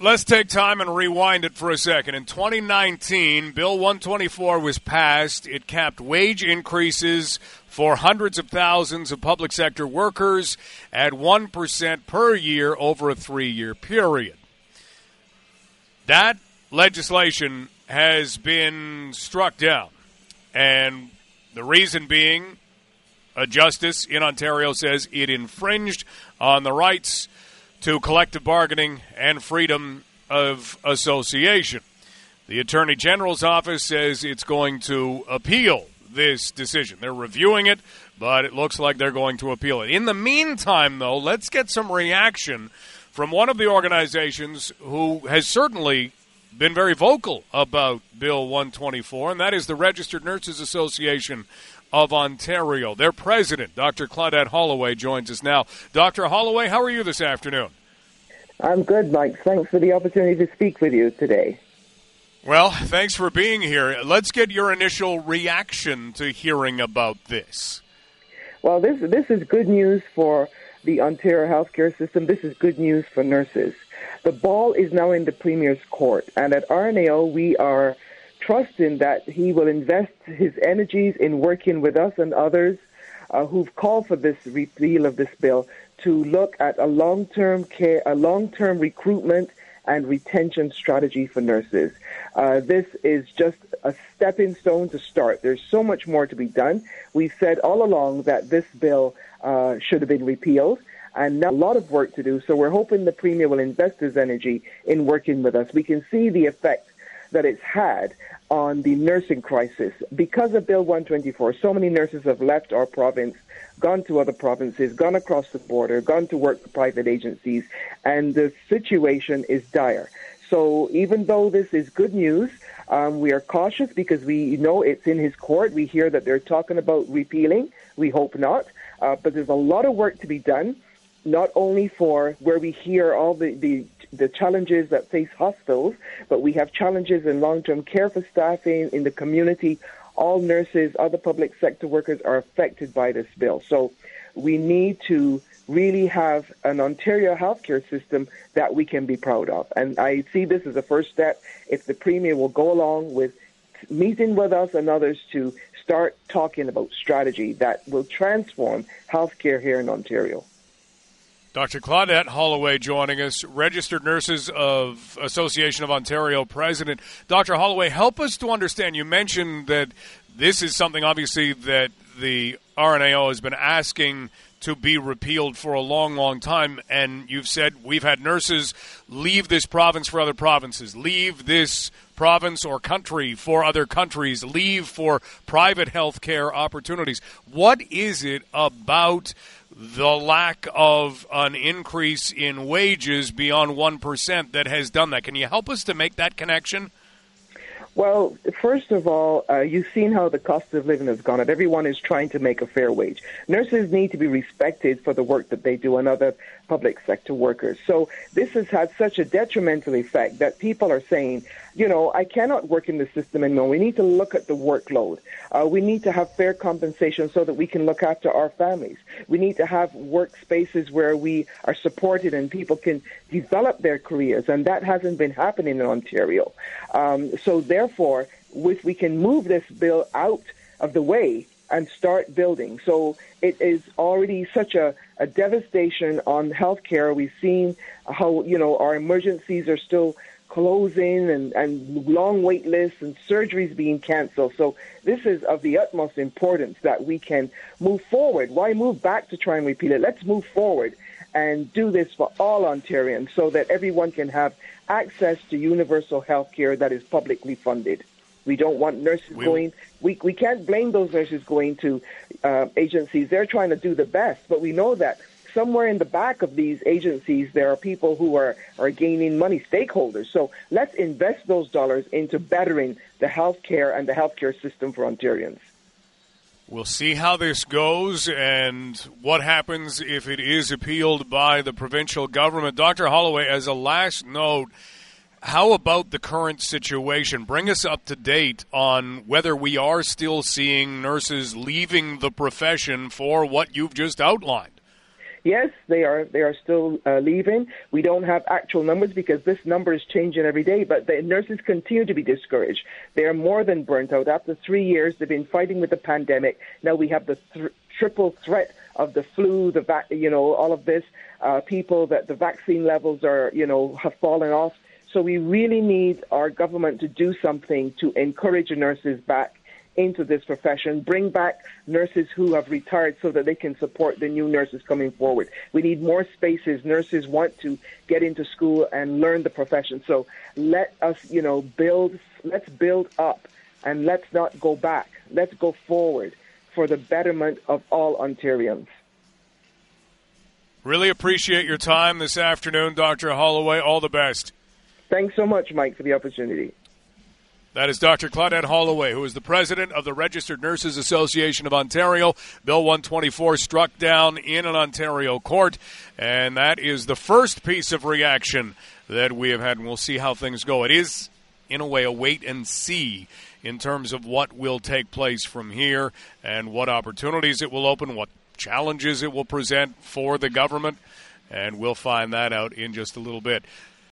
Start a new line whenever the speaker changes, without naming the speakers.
Let's take time and rewind it for a second. In 2019, Bill 124 was passed. It capped wage increases for hundreds of thousands of public sector workers at 1% per year over a three year period. That legislation has been struck down. And the reason being, a justice in Ontario says it infringed on the rights to collective bargaining and freedom of association. The Attorney General's office says it's going to appeal this decision. They're reviewing it, but it looks like they're going to appeal it. In the meantime, though, let's get some reaction from one of the organizations who has certainly been very vocal about Bill 124, and that is the Registered Nurses Association of Ontario. Their president, Dr. Claudette Holloway, joins us now. Dr. Holloway, how are you this afternoon?
I'm good, Mike. Thanks for the opportunity to speak with you today.
Well, thanks for being here. Let's get your initial reaction to hearing about this.
Well, this this is good news for the Ontario healthcare system. This is good news for nurses. The ball is now in the Premier's court, and at RNAO we are trusting that he will invest his energies in working with us and others uh, who've called for this repeal of this bill to look at a long-term care, a long-term recruitment and retention strategy for nurses. Uh, this is just a stepping stone to start. There's so much more to be done. We've said all along that this bill uh, should have been repealed and now a lot of work to do. So we're hoping the Premier will invest his energy in working with us. We can see the effect that it's had on the nursing crisis. Because of Bill 124, so many nurses have left our province, gone to other provinces, gone across the border, gone to work for private agencies, and the situation is dire. So even though this is good news, um, we are cautious because we know it's in his court. We hear that they're talking about repealing. We hope not. Uh, but there's a lot of work to be done, not only for where we hear all the, the the challenges that face hospitals, but we have challenges in long-term care for staffing in the community. All nurses, other public sector workers are affected by this bill. So we need to really have an Ontario healthcare system that we can be proud of. And I see this as a first step. If the Premier will go along with meeting with us and others to start talking about strategy that will transform healthcare here in Ontario.
Dr. Claudette Holloway joining us, Registered Nurses of Association of Ontario president. Dr. Holloway, help us to understand. You mentioned that this is something, obviously, that the RNAO has been asking to be repealed for a long, long time. And you've said we've had nurses leave this province for other provinces, leave this province or country for other countries, leave for private health care opportunities. What is it about the lack of an increase in wages beyond 1% that has done that. Can you help us to make that connection?
Well, first of all, uh, you've seen how the cost of living has gone up. Everyone is trying to make a fair wage. Nurses need to be respected for the work that they do, and other public sector workers. So this has had such a detrimental effect that people are saying, you know, I cannot work in the system anymore. We need to look at the workload. Uh, we need to have fair compensation so that we can look after our families. We need to have workspaces where we are supported and people can develop their careers, and that hasn't been happening in Ontario. Um, so therefore, if we can move this bill out of the way and start building. So it is already such a, a devastation on healthcare. We've seen how, you know, our emergencies are still closing and, and long wait lists and surgeries being canceled. So this is of the utmost importance that we can move forward. Why move back to try and repeal it? Let's move forward and do this for all Ontarians so that everyone can have access to universal health care that is publicly funded. We don't want nurses we, going. We we can't blame those nurses going to uh, agencies. They're trying to do the best, but we know that somewhere in the back of these agencies there are people who are are gaining money, stakeholders. So let's invest those dollars into bettering the health care and the healthcare system for Ontarians.
We'll see how this goes and what happens if it is appealed by the provincial government. Dr. Holloway, as a last note, how about the current situation? Bring us up to date on whether we are still seeing nurses leaving the profession for what you've just outlined.
Yes, they are they are still uh, leaving. We don't have actual numbers because this number is changing every day. But the nurses continue to be discouraged. They are more than burnt out. After three years, they've been fighting with the pandemic. Now we have the th- triple threat of the flu, the you know all of this. Uh, people that the vaccine levels are you know have fallen off. So we really need our government to do something to encourage nurses back into this profession, bring back nurses who have retired so that they can support the new nurses coming forward. We need more spaces. Nurses want to get into school and learn the profession. So let us, you know, build, let's build up and let's not go back. Let's go forward for the betterment of all Ontarians.
Really appreciate your time this afternoon, Dr. Holloway. All the best.
Thanks so much, Mike, for the opportunity.
That is Dr. Claudette Holloway, who is the president of the Registered Nurses Association of Ontario. Bill 124 struck down in an Ontario court, and that is the first piece of reaction that we have had, and we'll see how things go. It is, in a way, a wait and see in terms of what will take place from here and what opportunities it will open, what challenges it will present for the government, and we'll find that out in just a little bit.